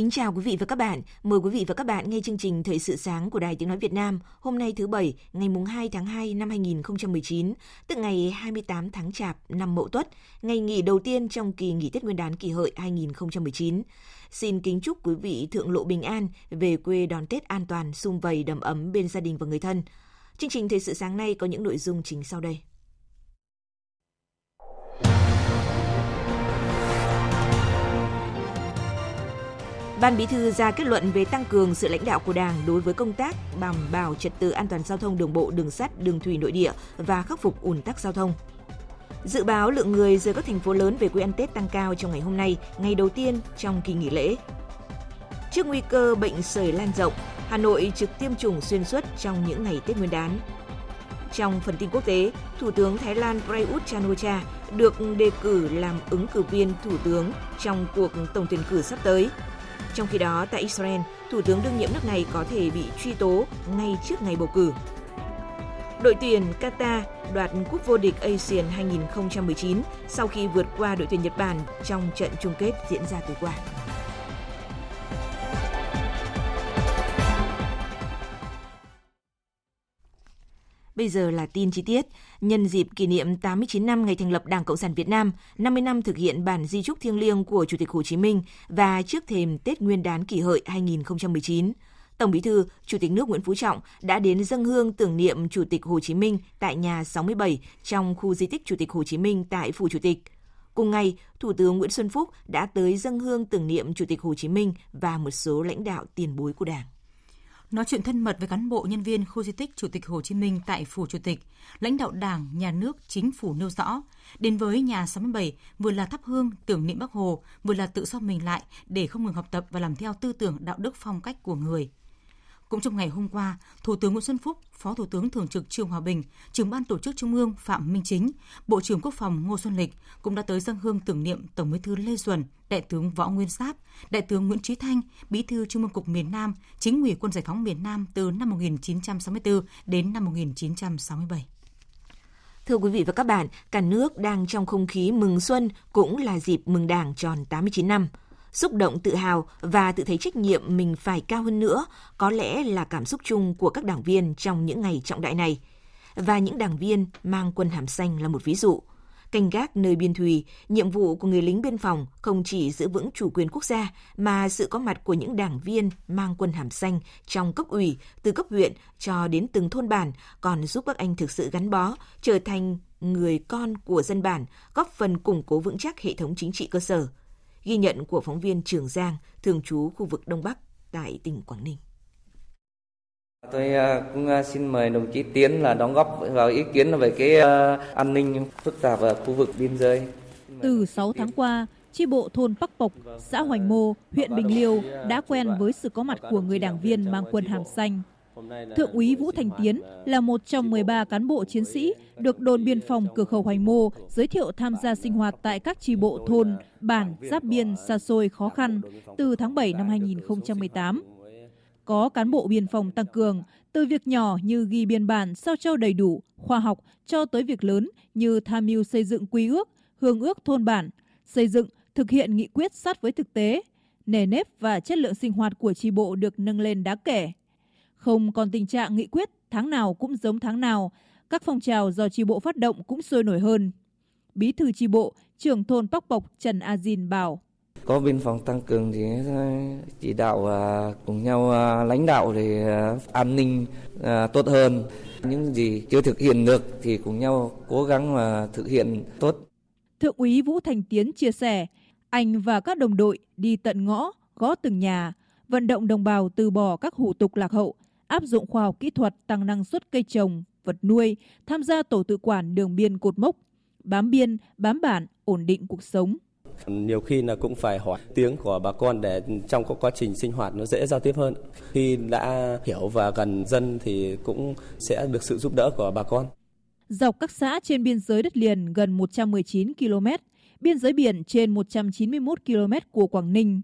Kính chào quý vị và các bạn. Mời quý vị và các bạn nghe chương trình Thời sự sáng của Đài Tiếng Nói Việt Nam hôm nay thứ Bảy, ngày 2 tháng 2 năm 2019, tức ngày 28 tháng Chạp năm Mậu Tuất, ngày nghỉ đầu tiên trong kỳ nghỉ Tết Nguyên đán kỷ hợi 2019. Xin kính chúc quý vị thượng lộ bình an, về quê đón Tết an toàn, sum vầy đầm ấm bên gia đình và người thân. Chương trình Thời sự sáng nay có những nội dung chính sau đây. Ban Bí thư ra kết luận về tăng cường sự lãnh đạo của Đảng đối với công tác đảm bảo trật tự an toàn giao thông đường bộ, đường sắt, đường thủy nội địa và khắc phục ùn tắc giao thông. Dự báo lượng người rời các thành phố lớn về quê ăn Tết tăng cao trong ngày hôm nay, ngày đầu tiên trong kỳ nghỉ lễ. Trước nguy cơ bệnh sởi lan rộng, Hà Nội trực tiêm chủng xuyên suốt trong những ngày Tết Nguyên đán. Trong phần tin quốc tế, Thủ tướng Thái Lan Prayut Chan-o cha được đề cử làm ứng cử viên thủ tướng trong cuộc tổng tuyển cử sắp tới. Trong khi đó, tại Israel, Thủ tướng đương nhiệm nước này có thể bị truy tố ngay trước ngày bầu cử. Đội tuyển Qatar đoạt cúp vô địch Asian 2019 sau khi vượt qua đội tuyển Nhật Bản trong trận chung kết diễn ra tối qua. Bây giờ là tin chi tiết. Nhân dịp kỷ niệm 89 năm ngày thành lập Đảng Cộng sản Việt Nam, 50 năm thực hiện bản di trúc thiêng liêng của Chủ tịch Hồ Chí Minh và trước thềm Tết Nguyên đán kỷ hợi 2019, Tổng Bí thư, Chủ tịch nước Nguyễn Phú Trọng đã đến dâng hương tưởng niệm Chủ tịch Hồ Chí Minh tại nhà 67 trong khu di tích Chủ tịch Hồ Chí Minh tại Phủ Chủ tịch. Cùng ngày, Thủ tướng Nguyễn Xuân Phúc đã tới dâng hương tưởng niệm Chủ tịch Hồ Chí Minh và một số lãnh đạo tiền bối của Đảng. Nói chuyện thân mật với cán bộ nhân viên khu di tích Chủ tịch Hồ Chí Minh tại Phủ Chủ tịch, lãnh đạo Đảng, Nhà nước, Chính phủ nêu rõ, đến với nhà 67 vừa là thắp hương tưởng niệm Bắc Hồ, vừa là tự so mình lại để không ngừng học tập và làm theo tư tưởng đạo đức phong cách của người. Cũng trong ngày hôm qua, Thủ tướng Nguyễn Xuân Phúc, Phó Thủ tướng Thường trực Trương Hòa Bình, Trưởng ban Tổ chức Trung ương Phạm Minh Chính, Bộ trưởng Quốc phòng Ngô Xuân Lịch cũng đã tới dân hương tưởng niệm Tổng Bí thư Lê Duẩn, Đại tướng Võ Nguyên Giáp, Đại tướng Nguyễn Trí Thanh, Bí thư Trung ương Cục miền Nam, Chính ủy Quân giải phóng miền Nam từ năm 1964 đến năm 1967. Thưa quý vị và các bạn, cả nước đang trong không khí mừng xuân cũng là dịp mừng Đảng tròn 89 năm – xúc động tự hào và tự thấy trách nhiệm mình phải cao hơn nữa có lẽ là cảm xúc chung của các đảng viên trong những ngày trọng đại này. Và những đảng viên mang quân hàm xanh là một ví dụ. Canh gác nơi biên thùy, nhiệm vụ của người lính biên phòng không chỉ giữ vững chủ quyền quốc gia mà sự có mặt của những đảng viên mang quân hàm xanh trong cấp ủy, từ cấp huyện cho đến từng thôn bản còn giúp các anh thực sự gắn bó, trở thành người con của dân bản, góp phần củng cố vững chắc hệ thống chính trị cơ sở – Ghi nhận của phóng viên Trường Giang, thường trú khu vực Đông Bắc tại tỉnh Quảng Ninh. Tôi à, cũng à, xin mời đồng chí Tiến là đóng góp vào ý kiến về cái à, an ninh phức tạp ở khu vực biên giới. Từ 6 tháng qua, chi bộ thôn Bắc Bộc, xã Hoành Mô, huyện Bình Liêu đã quen với sự có mặt của người đảng viên mang quân hàm xanh. Thượng úy Vũ Thành Tiến là một trong 13 cán bộ chiến sĩ được đồn biên phòng cửa khẩu Hoành Mô giới thiệu tham gia sinh hoạt tại các tri bộ thôn, bản, giáp biên xa xôi khó khăn từ tháng 7 năm 2018. Có cán bộ biên phòng tăng cường từ việc nhỏ như ghi biên bản sao cho đầy đủ, khoa học cho tới việc lớn như tham mưu xây dựng quy ước, hương ước thôn bản, xây dựng, thực hiện nghị quyết sát với thực tế, nề nếp và chất lượng sinh hoạt của tri bộ được nâng lên đáng kể. Không còn tình trạng nghị quyết tháng nào cũng giống tháng nào, các phong trào do tri bộ phát động cũng sôi nổi hơn. Bí thư tri bộ, trưởng thôn Póc Bộc Trần A Dìn bảo. Có biên phòng tăng cường thì chỉ đạo à, cùng nhau à, lãnh đạo để à, an ninh tốt hơn. Những gì chưa thực hiện được thì cùng nhau cố gắng mà thực hiện tốt. Thượng úy Vũ Thành Tiến chia sẻ, anh và các đồng đội đi tận ngõ, gõ từng nhà, vận động đồng bào từ bỏ các hủ tục lạc hậu, áp dụng khoa học kỹ thuật tăng năng suất cây trồng, vật nuôi, tham gia tổ tự quản đường biên cột mốc, bám biên, bám bản, ổn định cuộc sống. Nhiều khi là cũng phải hỏi tiếng của bà con để trong quá trình sinh hoạt nó dễ giao tiếp hơn. Khi đã hiểu và gần dân thì cũng sẽ được sự giúp đỡ của bà con. Dọc các xã trên biên giới đất liền gần 119 km, biên giới biển trên 191 km của Quảng Ninh,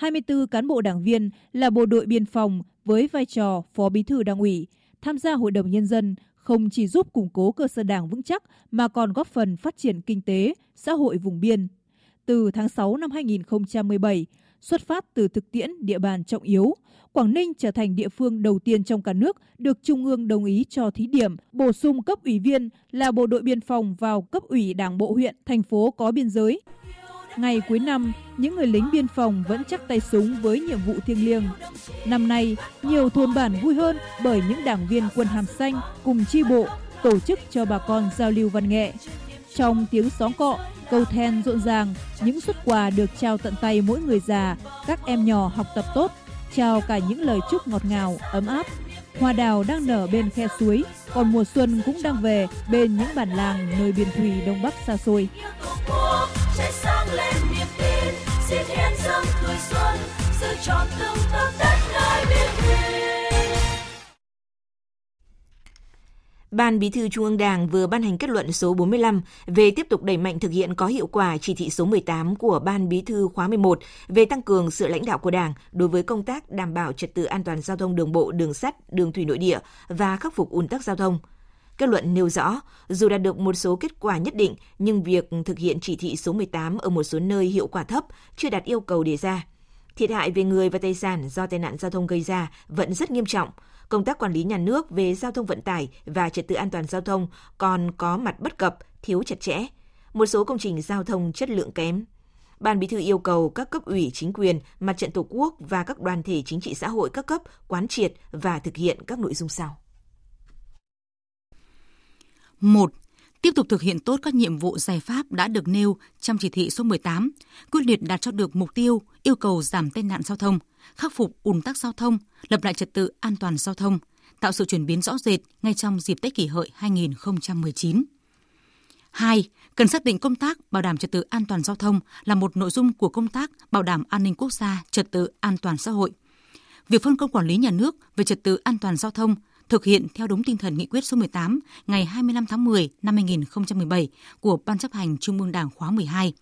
24 cán bộ đảng viên là bộ đội biên phòng với vai trò phó bí thư đảng ủy, tham gia hội đồng nhân dân không chỉ giúp củng cố cơ sở đảng vững chắc mà còn góp phần phát triển kinh tế, xã hội vùng biên. Từ tháng 6 năm 2017, xuất phát từ thực tiễn địa bàn trọng yếu, Quảng Ninh trở thành địa phương đầu tiên trong cả nước được Trung ương đồng ý cho thí điểm bổ sung cấp ủy viên là bộ đội biên phòng vào cấp ủy đảng bộ huyện, thành phố có biên giới. Ngày cuối năm, những người lính biên phòng vẫn chắc tay súng với nhiệm vụ thiêng liêng. Năm nay, nhiều thôn bản vui hơn bởi những đảng viên quân hàm xanh cùng chi bộ tổ chức cho bà con giao lưu văn nghệ. Trong tiếng xóm cọ, câu then rộn ràng, những xuất quà được trao tận tay mỗi người già, các em nhỏ học tập tốt, trao cả những lời chúc ngọt ngào, ấm áp. Hoa đào đang nở bên khe suối, còn mùa xuân cũng đang về bên những bản làng nơi biên thủy Đông Bắc xa xôi. Ban Bí thư Trung ương Đảng vừa ban hành kết luận số 45 về tiếp tục đẩy mạnh thực hiện có hiệu quả chỉ thị số 18 của Ban Bí thư khóa 11 về tăng cường sự lãnh đạo của Đảng đối với công tác đảm bảo trật tự an toàn giao thông đường bộ, đường sắt, đường thủy nội địa và khắc phục ùn tắc giao thông. Kết luận nêu rõ, dù đạt được một số kết quả nhất định, nhưng việc thực hiện chỉ thị số 18 ở một số nơi hiệu quả thấp, chưa đạt yêu cầu đề ra. Thiệt hại về người và tài sản do tai nạn giao thông gây ra vẫn rất nghiêm trọng. Công tác quản lý nhà nước về giao thông vận tải và trật tự an toàn giao thông còn có mặt bất cập, thiếu chặt chẽ. Một số công trình giao thông chất lượng kém. Ban Bí thư yêu cầu các cấp ủy chính quyền, mặt trận Tổ quốc và các đoàn thể chính trị xã hội các cấp quán triệt và thực hiện các nội dung sau. 1. Tiếp tục thực hiện tốt các nhiệm vụ giải pháp đã được nêu trong chỉ thị số 18, quyết liệt đạt cho được mục tiêu, yêu cầu giảm tai nạn giao thông, khắc phục ùn tắc giao thông, lập lại trật tự an toàn giao thông, tạo sự chuyển biến rõ rệt ngay trong dịp Tết kỷ hợi 2019. 2. Cần xác định công tác bảo đảm trật tự an toàn giao thông là một nội dung của công tác bảo đảm an ninh quốc gia, trật tự an toàn xã hội. Việc phân công quản lý nhà nước về trật tự an toàn giao thông thực hiện theo đúng tinh thần nghị quyết số 18 ngày 25 tháng 10 năm 2017 của Ban chấp hành Trung ương Đảng khóa 12.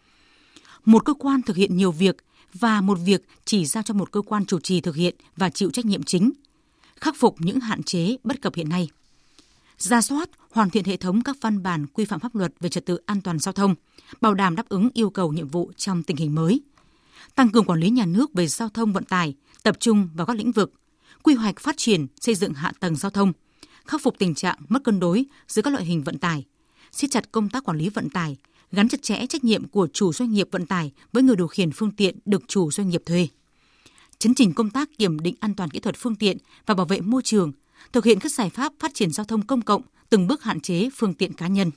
Một cơ quan thực hiện nhiều việc và một việc chỉ giao cho một cơ quan chủ trì thực hiện và chịu trách nhiệm chính. Khắc phục những hạn chế bất cập hiện nay. Ra soát, hoàn thiện hệ thống các văn bản quy phạm pháp luật về trật tự an toàn giao thông, bảo đảm đáp ứng yêu cầu nhiệm vụ trong tình hình mới. Tăng cường quản lý nhà nước về giao thông vận tải, tập trung vào các lĩnh vực quy hoạch phát triển xây dựng hạ tầng giao thông, khắc phục tình trạng mất cân đối giữa các loại hình vận tải, siết chặt công tác quản lý vận tải, gắn chặt chẽ trách nhiệm của chủ doanh nghiệp vận tải với người điều khiển phương tiện được chủ doanh nghiệp thuê. Chấn chỉnh công tác kiểm định an toàn kỹ thuật phương tiện và bảo vệ môi trường, thực hiện các giải pháp phát triển giao thông công cộng, từng bước hạn chế phương tiện cá nhân.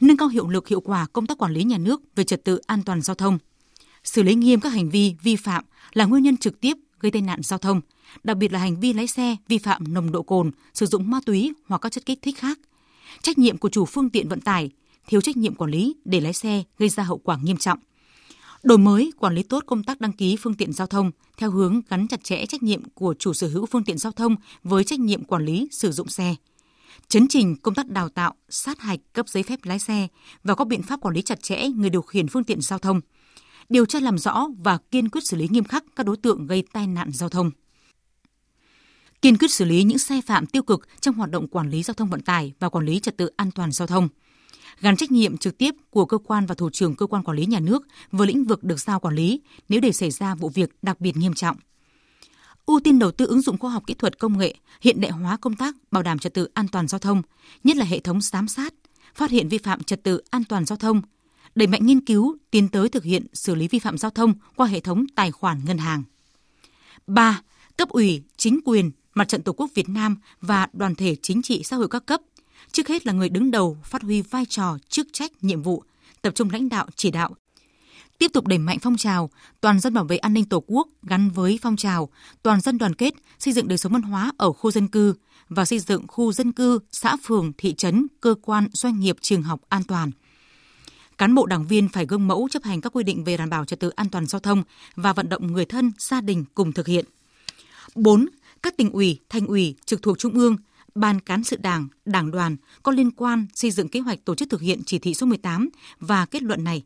Nâng cao hiệu lực hiệu quả công tác quản lý nhà nước về trật tự an toàn giao thông. Xử lý nghiêm các hành vi vi phạm là nguyên nhân trực tiếp gây tai nạn giao thông, đặc biệt là hành vi lái xe vi phạm nồng độ cồn, sử dụng ma túy hoặc các chất kích thích khác. Trách nhiệm của chủ phương tiện vận tải, thiếu trách nhiệm quản lý để lái xe gây ra hậu quả nghiêm trọng. Đổi mới, quản lý tốt công tác đăng ký phương tiện giao thông theo hướng gắn chặt chẽ trách nhiệm của chủ sở hữu phương tiện giao thông với trách nhiệm quản lý sử dụng xe. Chấn trình công tác đào tạo, sát hạch cấp giấy phép lái xe và có biện pháp quản lý chặt chẽ người điều khiển phương tiện giao thông. Điều tra làm rõ và kiên quyết xử lý nghiêm khắc các đối tượng gây tai nạn giao thông kiên quyết xử lý những sai phạm tiêu cực trong hoạt động quản lý giao thông vận tải và quản lý trật tự an toàn giao thông gắn trách nhiệm trực tiếp của cơ quan và thủ trưởng cơ quan quản lý nhà nước với lĩnh vực được giao quản lý nếu để xảy ra vụ việc đặc biệt nghiêm trọng. Ưu tiên đầu tư ứng dụng khoa học kỹ thuật công nghệ, hiện đại hóa công tác bảo đảm trật tự an toàn giao thông, nhất là hệ thống giám sát, phát hiện vi phạm trật tự an toàn giao thông, đẩy mạnh nghiên cứu, tiến tới thực hiện xử lý vi phạm giao thông qua hệ thống tài khoản ngân hàng. 3. Cấp ủy, chính quyền, Mặt trận Tổ quốc Việt Nam và đoàn thể chính trị xã hội các cấp, trước hết là người đứng đầu phát huy vai trò, chức trách, nhiệm vụ, tập trung lãnh đạo chỉ đạo, tiếp tục đẩy mạnh phong trào toàn dân bảo vệ an ninh Tổ quốc gắn với phong trào toàn dân đoàn kết, xây dựng đời sống văn hóa ở khu dân cư và xây dựng khu dân cư, xã phường, thị trấn, cơ quan, doanh nghiệp, trường học an toàn. Cán bộ đảng viên phải gương mẫu chấp hành các quy định về đảm bảo trật tự an toàn giao thông và vận động người thân, gia đình cùng thực hiện. 4. Các tỉnh ủy, thành ủy trực thuộc trung ương, ban cán sự đảng, đảng đoàn có liên quan xây dựng kế hoạch tổ chức thực hiện chỉ thị số 18 và kết luận này.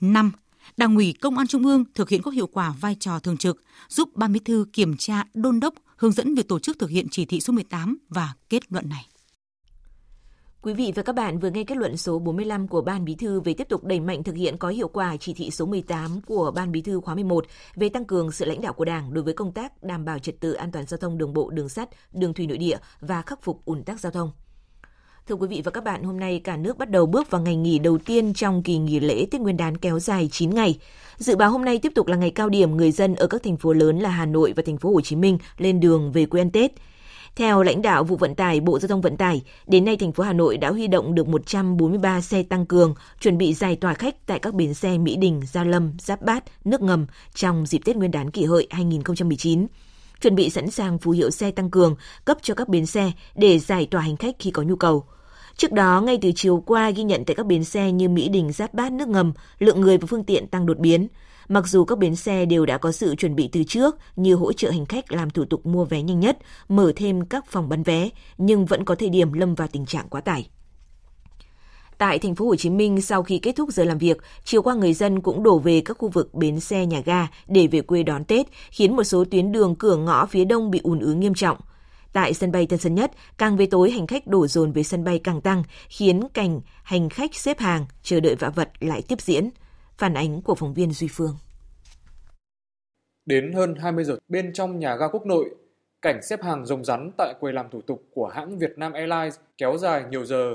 5. Đảng ủy Công an Trung ương thực hiện có hiệu quả vai trò thường trực, giúp Ban Bí thư kiểm tra, đôn đốc, hướng dẫn việc tổ chức thực hiện chỉ thị số 18 và kết luận này. Quý vị và các bạn vừa nghe kết luận số 45 của Ban Bí thư về tiếp tục đẩy mạnh thực hiện có hiệu quả chỉ thị số 18 của Ban Bí thư khóa 11 về tăng cường sự lãnh đạo của Đảng đối với công tác đảm bảo trật tự an toàn giao thông đường bộ, đường sắt, đường thủy nội địa và khắc phục ùn tắc giao thông. Thưa quý vị và các bạn, hôm nay cả nước bắt đầu bước vào ngày nghỉ đầu tiên trong kỳ nghỉ lễ Tết Nguyên đán kéo dài 9 ngày. Dự báo hôm nay tiếp tục là ngày cao điểm người dân ở các thành phố lớn là Hà Nội và thành phố Hồ Chí Minh lên đường về quê ăn Tết. Theo lãnh đạo vụ vận tải Bộ Giao thông Vận tải, đến nay thành phố Hà Nội đã huy động được 143 xe tăng cường, chuẩn bị giải tỏa khách tại các bến xe Mỹ Đình, Gia Lâm, Giáp Bát, Nước Ngầm trong dịp Tết Nguyên đán kỷ hợi 2019 chuẩn bị sẵn sàng phù hiệu xe tăng cường cấp cho các bến xe để giải tỏa hành khách khi có nhu cầu. Trước đó, ngay từ chiều qua ghi nhận tại các bến xe như Mỹ Đình, Giáp Bát, nước ngầm, lượng người và phương tiện tăng đột biến. Mặc dù các bến xe đều đã có sự chuẩn bị từ trước như hỗ trợ hành khách làm thủ tục mua vé nhanh nhất, mở thêm các phòng bán vé, nhưng vẫn có thời điểm lâm vào tình trạng quá tải. Tại thành phố Hồ Chí Minh, sau khi kết thúc giờ làm việc, chiều qua người dân cũng đổ về các khu vực bến xe nhà ga để về quê đón Tết, khiến một số tuyến đường cửa ngõ phía đông bị ùn ứ nghiêm trọng. Tại sân bay Tân Sơn Nhất, càng về tối hành khách đổ dồn về sân bay càng tăng, khiến cảnh hành khách xếp hàng chờ đợi vạ vật lại tiếp diễn. Phản ánh của phóng viên Duy Phương. Đến hơn 20 giờ bên trong nhà ga quốc nội, cảnh xếp hàng rồng rắn tại quầy làm thủ tục của hãng Vietnam Airlines kéo dài nhiều giờ.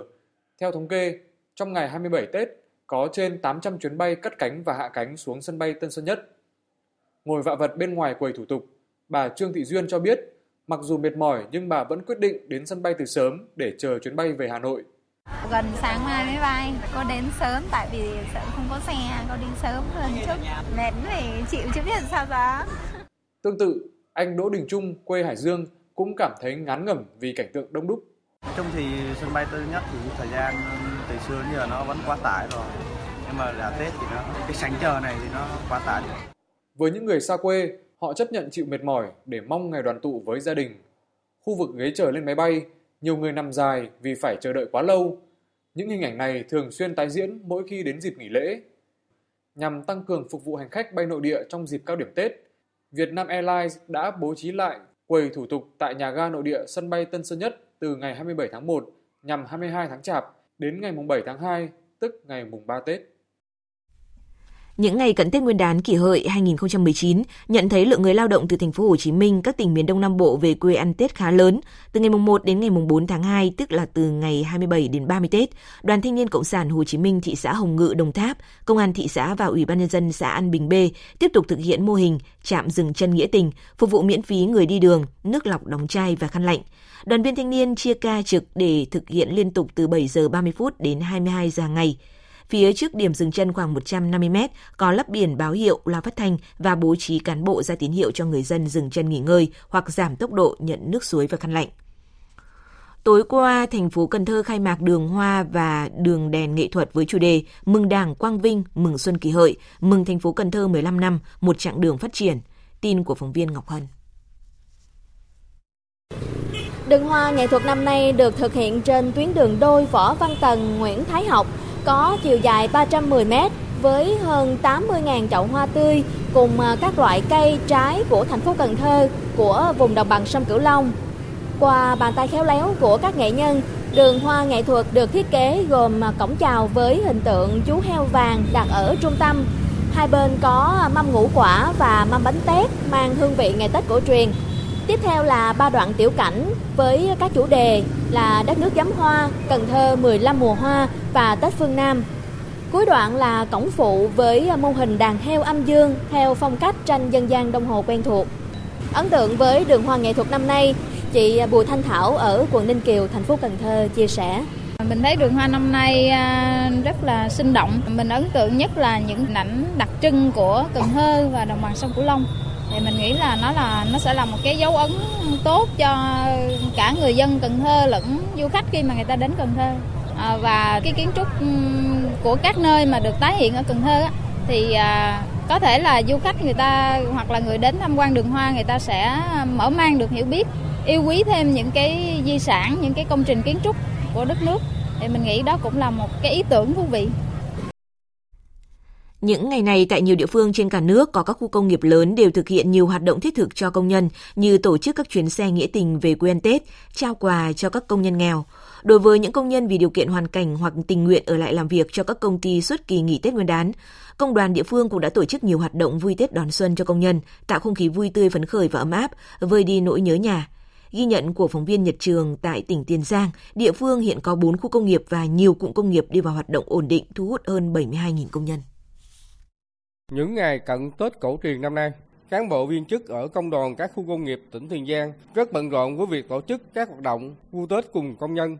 Theo thống kê, trong ngày 27 Tết, có trên 800 chuyến bay cất cánh và hạ cánh xuống sân bay Tân Sơn Nhất. Ngồi vạ vật bên ngoài quầy thủ tục, bà Trương Thị Duyên cho biết Mặc dù mệt mỏi nhưng bà vẫn quyết định đến sân bay từ sớm để chờ chuyến bay về Hà Nội. Gần sáng mai mới bay, cô đến sớm tại vì sợ không có xe, cô đi sớm hơn chút. Mệt thì chịu chứ biết sao đó. Tương tự, anh Đỗ Đình Trung, quê Hải Dương cũng cảm thấy ngán ngẩm vì cảnh tượng đông đúc. Trong thì sân bay Tân Nhất thì thời gian từ xưa đến giờ nó vẫn quá tải rồi. Nhưng mà là Tết thì nó cái sánh chờ này thì nó quá tải. Với những người xa quê, họ chấp nhận chịu mệt mỏi để mong ngày đoàn tụ với gia đình. Khu vực ghế chờ lên máy bay, nhiều người nằm dài vì phải chờ đợi quá lâu. Những hình ảnh này thường xuyên tái diễn mỗi khi đến dịp nghỉ lễ. Nhằm tăng cường phục vụ hành khách bay nội địa trong dịp cao điểm Tết, Vietnam Airlines đã bố trí lại quầy thủ tục tại nhà ga nội địa sân bay Tân Sơn Nhất từ ngày 27 tháng 1 nhằm 22 tháng Chạp đến ngày 7 tháng 2, tức ngày mùng 3 Tết. Những ngày cận Tết Nguyên đán kỷ hợi 2019 nhận thấy lượng người lao động từ thành phố Hồ Chí Minh, các tỉnh miền Đông Nam Bộ về quê ăn Tết khá lớn. Từ ngày mùng 1 đến ngày mùng 4 tháng 2, tức là từ ngày 27 đến 30 Tết, Đoàn Thanh niên Cộng sản Hồ Chí Minh thị xã Hồng Ngự, Đồng Tháp, Công an thị xã và Ủy ban nhân dân xã An Bình B tiếp tục thực hiện mô hình trạm dừng chân nghĩa tình, phục vụ miễn phí người đi đường, nước lọc đóng chai và khăn lạnh. Đoàn viên thanh niên chia ca trực để thực hiện liên tục từ 7 giờ 30 phút đến 22 giờ ngày. Phía trước điểm dừng chân khoảng 150 mét có lắp biển báo hiệu loa phát thanh và bố trí cán bộ ra tín hiệu cho người dân dừng chân nghỉ ngơi hoặc giảm tốc độ nhận nước suối và khăn lạnh. Tối qua, thành phố Cần Thơ khai mạc đường hoa và đường đèn nghệ thuật với chủ đề Mừng Đảng Quang Vinh, Mừng Xuân kỳ Hợi, Mừng thành phố Cần Thơ 15 năm, một chặng đường phát triển. Tin của phóng viên Ngọc Hân. Đường hoa nghệ thuật năm nay được thực hiện trên tuyến đường đôi Võ Văn Tần, Nguyễn Thái Học, có chiều dài 310 m với hơn 80.000 chậu hoa tươi cùng à, các loại cây trái của thành phố Cần Thơ của vùng đồng bằng sông Cửu Long. Qua bàn tay khéo léo của các nghệ nhân, đường hoa nghệ thuật được thiết kế gồm à, cổng chào với hình tượng chú heo vàng đặt ở trung tâm. Hai bên có à, mâm ngũ quả và mâm bánh tét mang hương vị ngày Tết cổ truyền. Tiếp theo là ba đoạn tiểu cảnh với các chủ đề là đất nước giấm hoa, Cần Thơ 15 mùa hoa và Tết phương Nam. Cuối đoạn là cổng phụ với mô hình đàn heo âm dương theo phong cách tranh dân gian Đông Hồ quen thuộc. Ấn tượng với đường hoa nghệ thuật năm nay, chị Bùi Thanh Thảo ở quận Ninh Kiều, thành phố Cần Thơ chia sẻ. Mình thấy đường hoa năm nay à, rất là sinh động. Mình ấn tượng nhất là những ảnh đặc trưng của Cần Thơ và đồng bằng sông Cửu Long. Thì mình nghĩ là nó là nó sẽ là một cái dấu ấn tốt cho cả người dân Cần Thơ lẫn du khách khi mà người ta đến Cần Thơ. À, và cái kiến trúc ừ, của các nơi mà được tái hiện ở Cần Thơ á, thì à, có thể là du khách người ta hoặc là người đến tham quan đường hoa người ta sẽ mở mang được hiểu biết yêu quý thêm những cái di sản những cái công trình kiến trúc của đất nước thì mình nghĩ đó cũng là một cái ý tưởng thú vị những ngày này tại nhiều địa phương trên cả nước có các khu công nghiệp lớn đều thực hiện nhiều hoạt động thiết thực cho công nhân như tổ chức các chuyến xe nghĩa tình về quê ăn Tết, trao quà cho các công nhân nghèo. Đối với những công nhân vì điều kiện hoàn cảnh hoặc tình nguyện ở lại làm việc cho các công ty suốt kỳ nghỉ Tết Nguyên đán, công đoàn địa phương cũng đã tổ chức nhiều hoạt động vui Tết đón xuân cho công nhân, tạo không khí vui tươi phấn khởi và ấm áp, vơi đi nỗi nhớ nhà. Ghi nhận của phóng viên Nhật Trường tại tỉnh Tiền Giang, địa phương hiện có 4 khu công nghiệp và nhiều cụm công nghiệp đi vào hoạt động ổn định thu hút hơn 72.000 công nhân. Những ngày cận Tết cổ truyền năm nay, cán bộ viên chức ở công đoàn các khu công nghiệp tỉnh Tiền Giang rất bận rộn với việc tổ chức các hoạt động vui Tết cùng công nhân.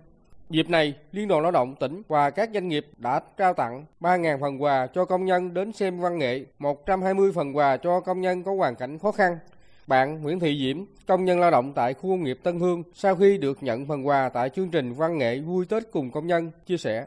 Dịp này, Liên đoàn Lao động tỉnh và các doanh nghiệp đã trao tặng 3.000 phần quà cho công nhân đến xem văn nghệ, 120 phần quà cho công nhân có hoàn cảnh khó khăn. Bạn Nguyễn Thị Diễm, công nhân lao động tại khu công nghiệp Tân Hương, sau khi được nhận phần quà tại chương trình văn nghệ vui Tết cùng công nhân, chia sẻ.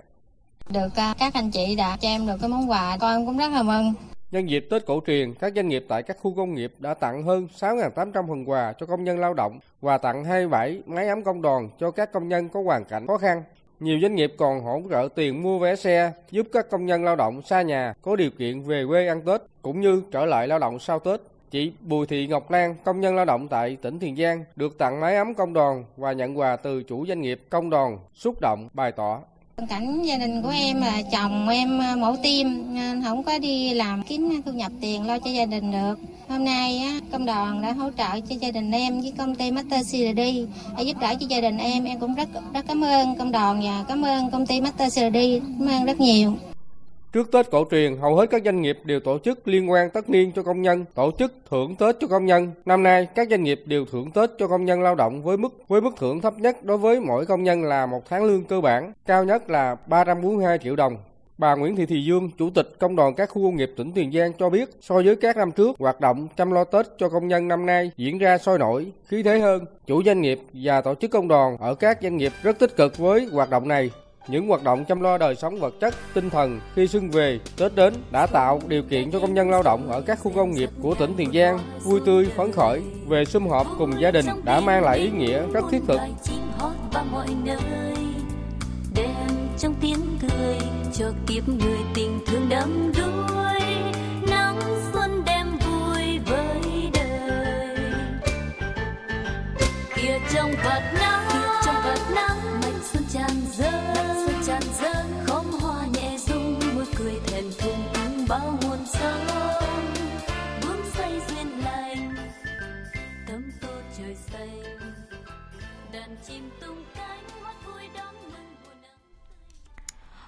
Được à, các anh chị đã cho em được cái món quà, con em cũng rất là mừng. Nhân dịp Tết cổ truyền, các doanh nghiệp tại các khu công nghiệp đã tặng hơn 6.800 phần quà cho công nhân lao động và tặng 27 máy ấm công đoàn cho các công nhân có hoàn cảnh khó khăn. Nhiều doanh nghiệp còn hỗ trợ tiền mua vé xe giúp các công nhân lao động xa nhà có điều kiện về quê ăn Tết cũng như trở lại lao động sau Tết. Chị Bùi Thị Ngọc Lan, công nhân lao động tại tỉnh Tiền Giang, được tặng máy ấm công đoàn và nhận quà từ chủ doanh nghiệp công đoàn, xúc động bày tỏ. Cảnh gia đình của em là chồng em à, mổ mẫu nên à, không có đi làm kiếm thu nhập tiền lo cho gia đình được. Hôm nay á, công đoàn đã hỗ trợ cho gia đình em với công ty Master CRD đã giúp đỡ cho gia đình em. Em cũng rất rất cảm ơn công đoàn và cảm ơn công ty Master CRD. Cảm ơn rất nhiều. Trước Tết cổ truyền, hầu hết các doanh nghiệp đều tổ chức liên quan tất niên cho công nhân, tổ chức thưởng Tết cho công nhân. Năm nay, các doanh nghiệp đều thưởng Tết cho công nhân lao động với mức với mức thưởng thấp nhất đối với mỗi công nhân là một tháng lương cơ bản, cao nhất là 342 triệu đồng. Bà Nguyễn Thị Thị Dương, Chủ tịch Công đoàn các khu công nghiệp tỉnh Tiền Giang cho biết, so với các năm trước, hoạt động chăm lo Tết cho công nhân năm nay diễn ra sôi nổi, khí thế hơn. Chủ doanh nghiệp và tổ chức công đoàn ở các doanh nghiệp rất tích cực với hoạt động này. Những hoạt động chăm lo đời sống vật chất, tinh thần khi xuân về, Tết đến đã tạo điều kiện cho công nhân lao động ở các khu công nghiệp của tỉnh Tiền Giang vui tươi, phấn khởi về sum họp cùng gia đình đã mang lại ý nghĩa rất thiết thực. trong tiếng cười cho kiếp người tình thương đắm đuối nắng xuân đem vui với đời kia trong vạt nắng chim tung cánh mắt vui đón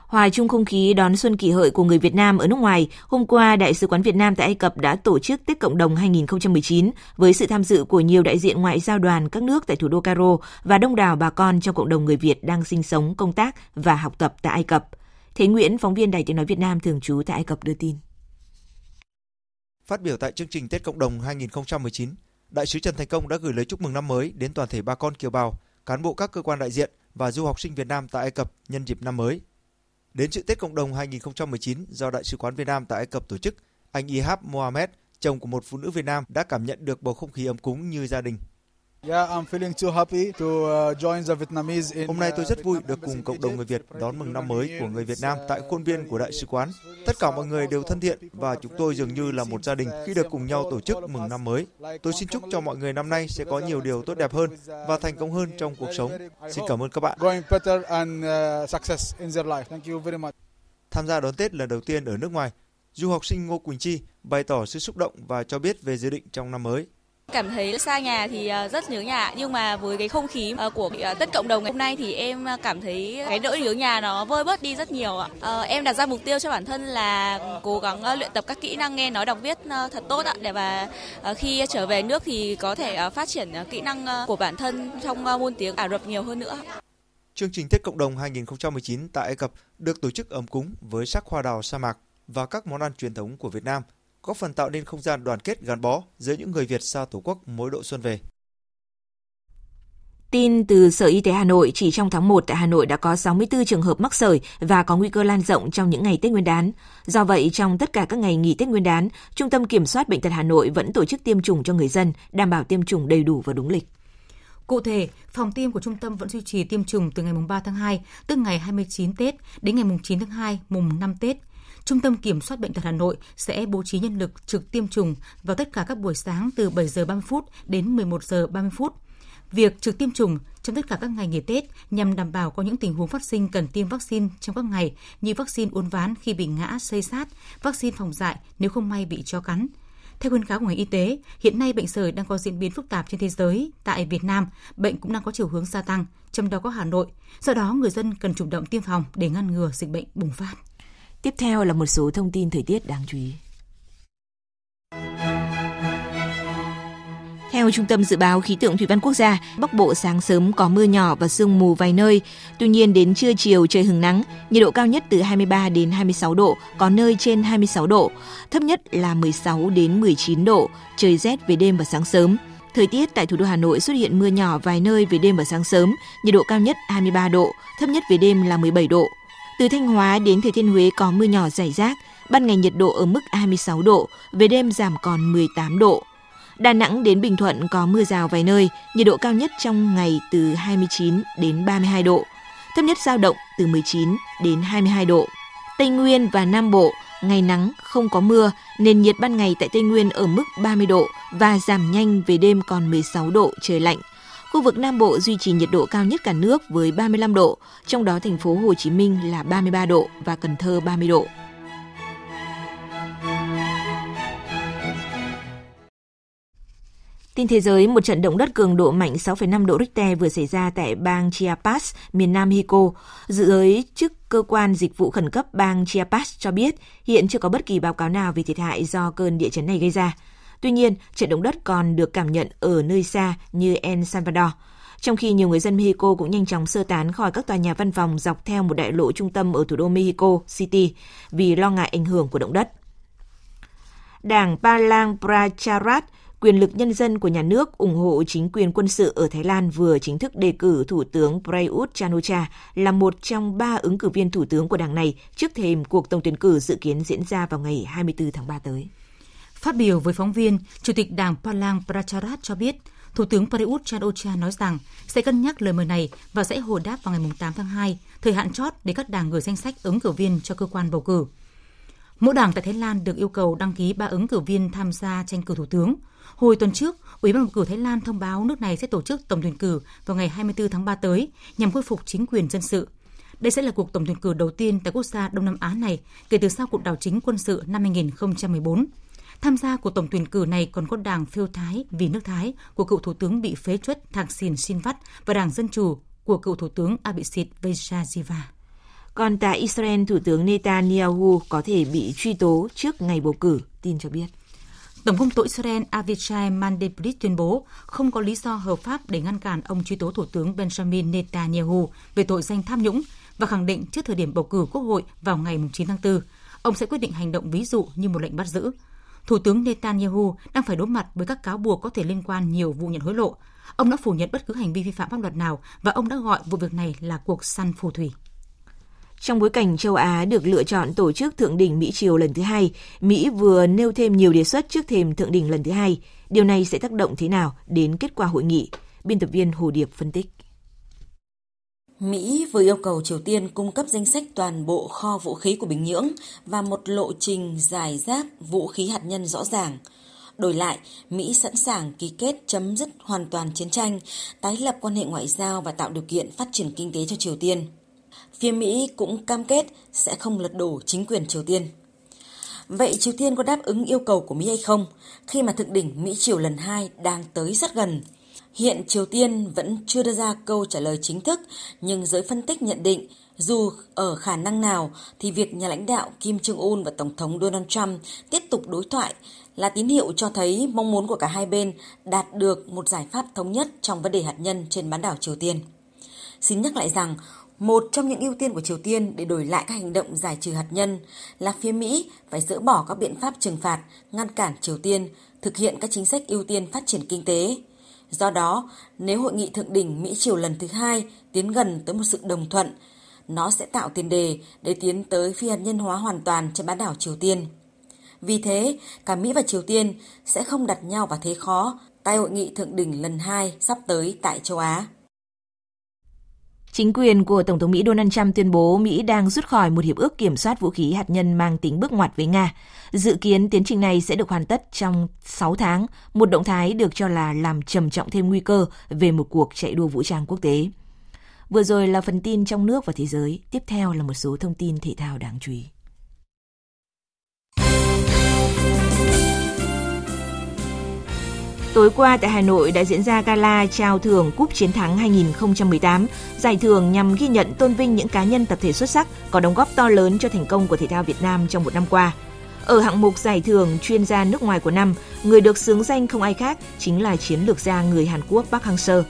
Hòa chung không khí đón xuân kỷ hợi của người Việt Nam ở nước ngoài, hôm qua Đại sứ quán Việt Nam tại Ai Cập đã tổ chức Tết Cộng đồng 2019 với sự tham dự của nhiều đại diện ngoại giao đoàn các nước tại thủ đô Cairo và đông đảo bà con trong cộng đồng người Việt đang sinh sống, công tác và học tập tại Ai Cập. Thế Nguyễn, phóng viên Đài Tiếng Nói Việt Nam thường trú tại Ai Cập đưa tin. Phát biểu tại chương trình Tết Cộng đồng 2019, Đại sứ Trần Thành Công đã gửi lời chúc mừng năm mới đến toàn thể bà con kiều bào, cán bộ các cơ quan đại diện và du học sinh Việt Nam tại Ai Cập nhân dịp năm mới. Đến sự Tết Cộng đồng 2019 do Đại sứ quán Việt Nam tại Ai Cập tổ chức, anh Ihab Mohamed, chồng của một phụ nữ Việt Nam đã cảm nhận được bầu không khí ấm cúng như gia đình. Hôm nay tôi rất vui được cùng cộng đồng người Việt đón mừng năm mới của người Việt Nam tại khuôn viên của Đại sứ quán. Tất cả mọi người đều thân thiện và chúng tôi dường như là một gia đình khi được cùng nhau tổ chức mừng năm mới. Tôi xin chúc cho mọi người năm nay sẽ có nhiều điều tốt đẹp hơn và thành công hơn trong cuộc sống. Xin cảm ơn các bạn. Tham gia đón Tết lần đầu tiên ở nước ngoài, du học sinh Ngô Quỳnh Chi bày tỏ sự xúc động và cho biết về dự định trong năm mới. Cảm thấy xa nhà thì ờ, rất nhớ nhà nhưng mà với cái không khí ờ, của ờ, tất Tết cộng đồng ngày hôm nay thì em cảm thấy cái nỗi nhớ nhà nó vơi bớt đi rất nhiều ạ. em đặt ra mục tiêu cho bản thân là cố gắng luyện tập các kỹ năng nghe nói đọc viết thật tốt ạ để và khi trở về nước thì có thể phát triển kỹ năng của bản thân trong môn tiếng Ả Rập nhiều hơn nữa. Chương trình Tết Cộng đồng 2019 tại Ai Cập được tổ chức ấm cúng với sắc hoa đào sa mạc và các món ăn truyền thống của Việt Nam, góp phần tạo nên không gian đoàn kết gắn bó giữa những người Việt xa Tổ quốc mỗi độ xuân về. Tin từ Sở Y tế Hà Nội, chỉ trong tháng 1 tại Hà Nội đã có 64 trường hợp mắc sởi và có nguy cơ lan rộng trong những ngày Tết Nguyên đán. Do vậy, trong tất cả các ngày nghỉ Tết Nguyên đán, Trung tâm Kiểm soát Bệnh tật Hà Nội vẫn tổ chức tiêm chủng cho người dân, đảm bảo tiêm chủng đầy đủ và đúng lịch. Cụ thể, phòng tiêm của trung tâm vẫn duy trì tiêm chủng từ ngày 3 tháng 2, tức ngày 29 Tết, đến ngày 9 tháng 2, mùng 5 Tết. Trung tâm Kiểm soát Bệnh tật Hà Nội sẽ bố trí nhân lực trực tiêm chủng vào tất cả các buổi sáng từ 7 giờ 30 phút đến 11 giờ 30 phút Việc trực tiêm chủng trong tất cả các ngày nghỉ Tết nhằm đảm bảo có những tình huống phát sinh cần tiêm vaccine trong các ngày như vaccine uốn ván khi bị ngã, xây sát, vaccine phòng dại nếu không may bị cho cắn. Theo khuyến cáo của ngành y tế, hiện nay bệnh sởi đang có diễn biến phức tạp trên thế giới. Tại Việt Nam, bệnh cũng đang có chiều hướng gia tăng, trong đó có Hà Nội. Do đó, người dân cần chủ động tiêm phòng để ngăn ngừa dịch bệnh bùng phát. Tiếp theo là một số thông tin thời tiết đáng chú ý. Theo Trung tâm Dự báo Khí tượng Thủy văn Quốc gia, Bắc Bộ sáng sớm có mưa nhỏ và sương mù vài nơi. Tuy nhiên đến trưa chiều trời hứng nắng, nhiệt độ cao nhất từ 23 đến 26 độ, có nơi trên 26 độ, thấp nhất là 16 đến 19 độ, trời rét về đêm và sáng sớm. Thời tiết tại thủ đô Hà Nội xuất hiện mưa nhỏ vài nơi về đêm và sáng sớm, nhiệt độ cao nhất 23 độ, thấp nhất về đêm là 17 độ. Từ Thanh Hóa đến Thừa Thiên Huế có mưa nhỏ rải rác, ban ngày nhiệt độ ở mức 26 độ, về đêm giảm còn 18 độ. Đà Nẵng đến Bình Thuận có mưa rào vài nơi, nhiệt độ cao nhất trong ngày từ 29 đến 32 độ, thấp nhất dao động từ 19 đến 22 độ. Tây Nguyên và Nam Bộ ngày nắng không có mưa, nền nhiệt ban ngày tại Tây Nguyên ở mức 30 độ và giảm nhanh về đêm còn 16 độ trời lạnh. Khu vực Nam Bộ duy trì nhiệt độ cao nhất cả nước với 35 độ, trong đó thành phố Hồ Chí Minh là 33 độ và Cần Thơ 30 độ. Tin thế giới, một trận động đất cường độ mạnh 6,5 độ Richter vừa xảy ra tại bang Chiapas, miền Nam Mexico. Dự giới chức cơ quan dịch vụ khẩn cấp bang Chiapas cho biết hiện chưa có bất kỳ báo cáo nào về thiệt hại do cơn địa chấn này gây ra. Tuy nhiên, trận động đất còn được cảm nhận ở nơi xa như El Salvador. Trong khi nhiều người dân Mexico cũng nhanh chóng sơ tán khỏi các tòa nhà văn phòng dọc theo một đại lộ trung tâm ở thủ đô Mexico City vì lo ngại ảnh hưởng của động đất. Đảng Palang Pracharat quyền lực nhân dân của nhà nước ủng hộ chính quyền quân sự ở Thái Lan vừa chính thức đề cử Thủ tướng Prayut chan o là một trong ba ứng cử viên thủ tướng của đảng này trước thềm cuộc tổng tuyển cử dự kiến diễn ra vào ngày 24 tháng 3 tới. Phát biểu với phóng viên, Chủ tịch Đảng Palang Pracharat cho biết, Thủ tướng Prayut chan o nói rằng sẽ cân nhắc lời mời này và sẽ hồi đáp vào ngày 8 tháng 2, thời hạn chót để các đảng gửi danh sách ứng cử viên cho cơ quan bầu cử. Mỗi đảng tại Thái Lan được yêu cầu đăng ký ba ứng cử viên tham gia tranh cử thủ tướng. Hồi tuần trước, Ủy ban bầu cử Thái Lan thông báo nước này sẽ tổ chức tổng tuyển cử vào ngày 24 tháng 3 tới nhằm khôi phục chính quyền dân sự. Đây sẽ là cuộc tổng tuyển cử đầu tiên tại quốc gia Đông Nam Á này kể từ sau cuộc đảo chính quân sự năm 2014. Tham gia cuộc tổng tuyển cử này còn có đảng phiêu Thái vì nước Thái của cựu thủ tướng bị phế truất Thạc Sìn Sinvat và đảng Dân Chủ của cựu thủ tướng Abhisit Vejjajiva. Còn tại Israel, Thủ tướng Netanyahu có thể bị truy tố trước ngày bầu cử, tin cho biết. Tổng công tố Israel Avichai Mandelblit tuyên bố không có lý do hợp pháp để ngăn cản ông truy tố Thủ tướng Benjamin Netanyahu về tội danh tham nhũng và khẳng định trước thời điểm bầu cử quốc hội vào ngày 9 tháng 4, ông sẽ quyết định hành động ví dụ như một lệnh bắt giữ. Thủ tướng Netanyahu đang phải đối mặt với các cáo buộc có thể liên quan nhiều vụ nhận hối lộ. Ông đã phủ nhận bất cứ hành vi vi phạm pháp luật nào và ông đã gọi vụ việc này là cuộc săn phù thủy. Trong bối cảnh châu Á được lựa chọn tổ chức thượng đỉnh Mỹ Triều lần thứ hai, Mỹ vừa nêu thêm nhiều đề xuất trước thềm thượng đỉnh lần thứ hai. Điều này sẽ tác động thế nào đến kết quả hội nghị? Biên tập viên Hồ Điệp phân tích. Mỹ vừa yêu cầu Triều Tiên cung cấp danh sách toàn bộ kho vũ khí của Bình Nhưỡng và một lộ trình giải rác vũ khí hạt nhân rõ ràng. Đổi lại, Mỹ sẵn sàng ký kết chấm dứt hoàn toàn chiến tranh, tái lập quan hệ ngoại giao và tạo điều kiện phát triển kinh tế cho Triều Tiên phía Mỹ cũng cam kết sẽ không lật đổ chính quyền Triều Tiên. Vậy Triều Tiên có đáp ứng yêu cầu của Mỹ hay không khi mà thượng đỉnh Mỹ Triều lần 2 đang tới rất gần? Hiện Triều Tiên vẫn chưa đưa ra câu trả lời chính thức, nhưng giới phân tích nhận định dù ở khả năng nào thì việc nhà lãnh đạo Kim Jong-un và Tổng thống Donald Trump tiếp tục đối thoại là tín hiệu cho thấy mong muốn của cả hai bên đạt được một giải pháp thống nhất trong vấn đề hạt nhân trên bán đảo Triều Tiên. Xin nhắc lại rằng, một trong những ưu tiên của Triều Tiên để đổi lại các hành động giải trừ hạt nhân là phía Mỹ phải dỡ bỏ các biện pháp trừng phạt, ngăn cản Triều Tiên thực hiện các chính sách ưu tiên phát triển kinh tế. Do đó, nếu hội nghị thượng đỉnh Mỹ-Triều lần thứ hai tiến gần tới một sự đồng thuận, nó sẽ tạo tiền đề để tiến tới phi hạt nhân hóa hoàn toàn trên bán đảo Triều Tiên. Vì thế, cả Mỹ và Triều Tiên sẽ không đặt nhau vào thế khó tại hội nghị thượng đỉnh lần 2 sắp tới tại châu Á. Chính quyền của Tổng thống Mỹ Donald Trump tuyên bố Mỹ đang rút khỏi một hiệp ước kiểm soát vũ khí hạt nhân mang tính bước ngoặt với Nga. Dự kiến tiến trình này sẽ được hoàn tất trong 6 tháng, một động thái được cho là làm trầm trọng thêm nguy cơ về một cuộc chạy đua vũ trang quốc tế. Vừa rồi là phần tin trong nước và thế giới, tiếp theo là một số thông tin thể thao đáng chú ý. Tối qua tại Hà Nội đã diễn ra gala trao thưởng Cúp Chiến thắng 2018, giải thưởng nhằm ghi nhận tôn vinh những cá nhân tập thể xuất sắc có đóng góp to lớn cho thành công của thể thao Việt Nam trong một năm qua. Ở hạng mục giải thưởng chuyên gia nước ngoài của năm, người được xướng danh không ai khác chính là chiến lược gia người Hàn Quốc Park Hang-seo.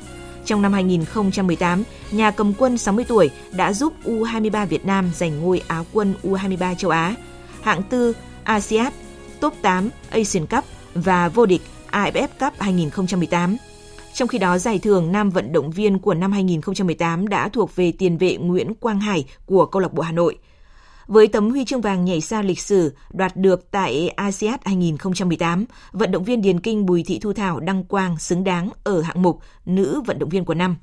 Trong năm 2018, nhà cầm quân 60 tuổi đã giúp U23 Việt Nam giành ngôi Áo quân U23 châu Á, hạng tư ASEAN, top 8 Asian Cup và vô địch AFF Cup 2018. Trong khi đó, giải thưởng nam vận động viên của năm 2018 đã thuộc về tiền vệ Nguyễn Quang Hải của câu lạc bộ Hà Nội. Với tấm huy chương vàng nhảy xa lịch sử đoạt được tại ASEAN 2018, vận động viên điền kinh Bùi Thị Thu Thảo đăng quang xứng đáng ở hạng mục nữ vận động viên của năm.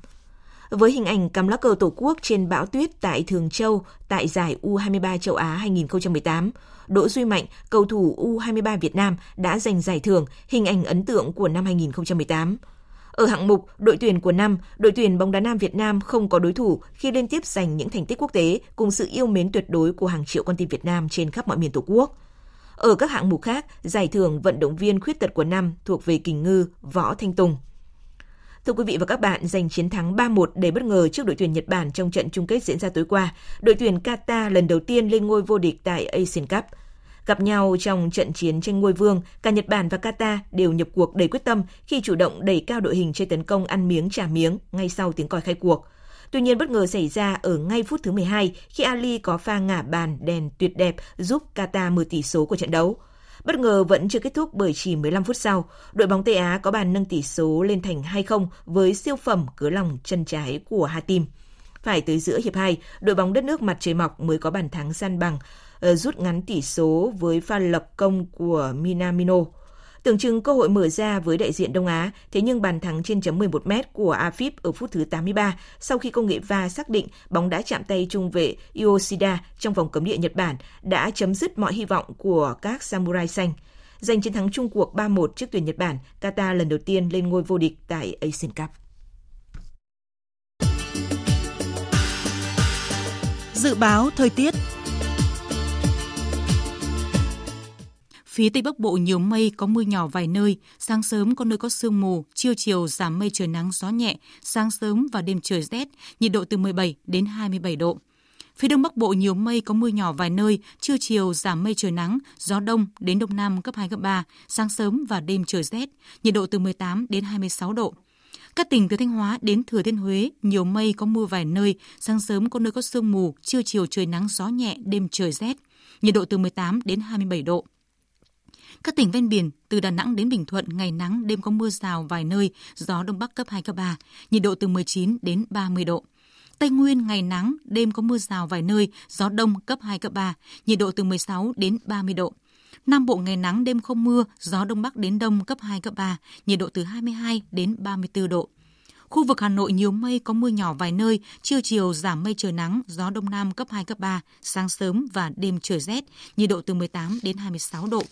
Với hình ảnh cắm lá cờ Tổ quốc trên bão tuyết tại Thường Châu tại giải U23 châu Á 2018, Đỗ Duy Mạnh, cầu thủ U23 Việt Nam đã giành giải thưởng hình ảnh ấn tượng của năm 2018. Ở hạng mục đội tuyển của năm, đội tuyển bóng đá nam Việt Nam không có đối thủ khi liên tiếp giành những thành tích quốc tế cùng sự yêu mến tuyệt đối của hàng triệu con tim Việt Nam trên khắp mọi miền Tổ quốc. Ở các hạng mục khác, giải thưởng vận động viên khuyết tật của năm thuộc về Kình Ngư, Võ Thanh Tùng. Thưa quý vị và các bạn, giành chiến thắng 3-1 để bất ngờ trước đội tuyển Nhật Bản trong trận chung kết diễn ra tối qua, đội tuyển Qatar lần đầu tiên lên ngôi vô địch tại Asian Cup. Gặp nhau trong trận chiến tranh ngôi vương, cả Nhật Bản và Qatar đều nhập cuộc đầy quyết tâm khi chủ động đẩy cao đội hình chơi tấn công ăn miếng trả miếng ngay sau tiếng còi khai cuộc. Tuy nhiên bất ngờ xảy ra ở ngay phút thứ 12 khi Ali có pha ngả bàn đèn tuyệt đẹp giúp Qatar mở tỷ số của trận đấu. Bất ngờ vẫn chưa kết thúc bởi chỉ 15 phút sau, đội bóng Tây Á có bàn nâng tỷ số lên thành 2-0 với siêu phẩm cứa lòng chân trái của Hatim. Phải tới giữa hiệp 2, đội bóng đất nước mặt trời mọc mới có bàn thắng san bằng, ờ, rút ngắn tỷ số với pha lập công của Minamino. Tưởng chừng cơ hội mở ra với đại diện Đông Á, thế nhưng bàn thắng trên chấm 11 m của Afip ở phút thứ 83 sau khi công nghệ va xác định bóng đã chạm tay trung vệ Yoshida trong vòng cấm địa Nhật Bản đã chấm dứt mọi hy vọng của các Samurai xanh. Giành chiến thắng chung cuộc 3-1 trước tuyển Nhật Bản, Qatar lần đầu tiên lên ngôi vô địch tại Asian Cup. Dự báo thời tiết Phía Tây Bắc Bộ nhiều mây, có mưa nhỏ vài nơi, sáng sớm có nơi có sương mù, trưa chiều giảm mây trời nắng gió nhẹ, sáng sớm và đêm trời rét, nhiệt độ từ 17 đến 27 độ. Phía Đông Bắc Bộ nhiều mây có mưa nhỏ vài nơi, trưa chiều giảm mây trời nắng, gió đông đến đông nam cấp 2 cấp 3, sáng sớm và đêm trời rét, nhiệt độ từ 18 đến 26 độ. Các tỉnh từ Thanh Hóa đến Thừa Thiên Huế nhiều mây có mưa vài nơi, sáng sớm có nơi có sương mù, trưa chiều trời nắng gió nhẹ, đêm trời rét, nhiệt độ từ 18 đến 27 độ. Các tỉnh ven biển từ Đà Nẵng đến Bình Thuận ngày nắng, đêm có mưa rào vài nơi, gió đông bắc cấp 2 cấp 3, nhiệt độ từ 19 đến 30 độ. Tây Nguyên ngày nắng, đêm có mưa rào vài nơi, gió đông cấp 2 cấp 3, nhiệt độ từ 16 đến 30 độ. Nam Bộ ngày nắng đêm không mưa, gió đông bắc đến đông cấp 2 cấp 3, nhiệt độ từ 22 đến 34 độ. Khu vực Hà Nội nhiều mây có mưa nhỏ vài nơi, trưa chiều giảm mây trời nắng, gió đông nam cấp 2 cấp 3, sáng sớm và đêm trời rét, nhiệt độ từ 18 đến 26 độ.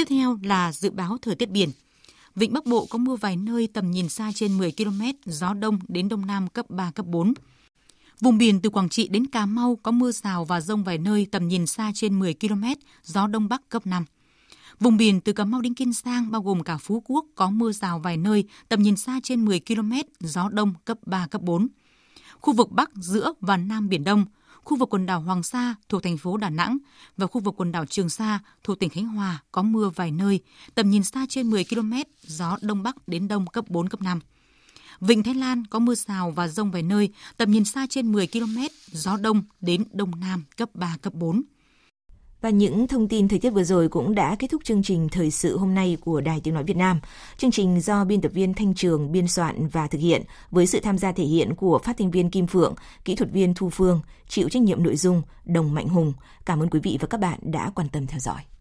Tiếp theo là dự báo thời tiết biển. Vịnh Bắc Bộ có mưa vài nơi tầm nhìn xa trên 10 km, gió đông đến đông nam cấp 3, cấp 4. Vùng biển từ Quảng Trị đến Cà Mau có mưa rào và rông vài nơi tầm nhìn xa trên 10 km, gió đông bắc cấp 5. Vùng biển từ Cà Mau đến Kiên Giang bao gồm cả Phú Quốc có mưa rào vài nơi, tầm nhìn xa trên 10 km, gió đông cấp 3, cấp 4. Khu vực Bắc, giữa và Nam Biển Đông – khu vực quần đảo Hoàng Sa thuộc thành phố Đà Nẵng và khu vực quần đảo Trường Sa thuộc tỉnh Khánh Hòa có mưa vài nơi, tầm nhìn xa trên 10 km, gió đông bắc đến đông cấp 4 cấp 5. Vịnh Thái Lan có mưa rào và rông vài nơi, tầm nhìn xa trên 10 km, gió đông đến đông nam cấp 3, cấp 4. Và những thông tin thời tiết vừa rồi cũng đã kết thúc chương trình thời sự hôm nay của Đài Tiếng Nói Việt Nam. Chương trình do biên tập viên Thanh Trường biên soạn và thực hiện với sự tham gia thể hiện của phát thanh viên Kim Phượng, kỹ thuật viên Thu Phương, chịu trách nhiệm nội dung Đồng Mạnh Hùng. Cảm ơn quý vị và các bạn đã quan tâm theo dõi.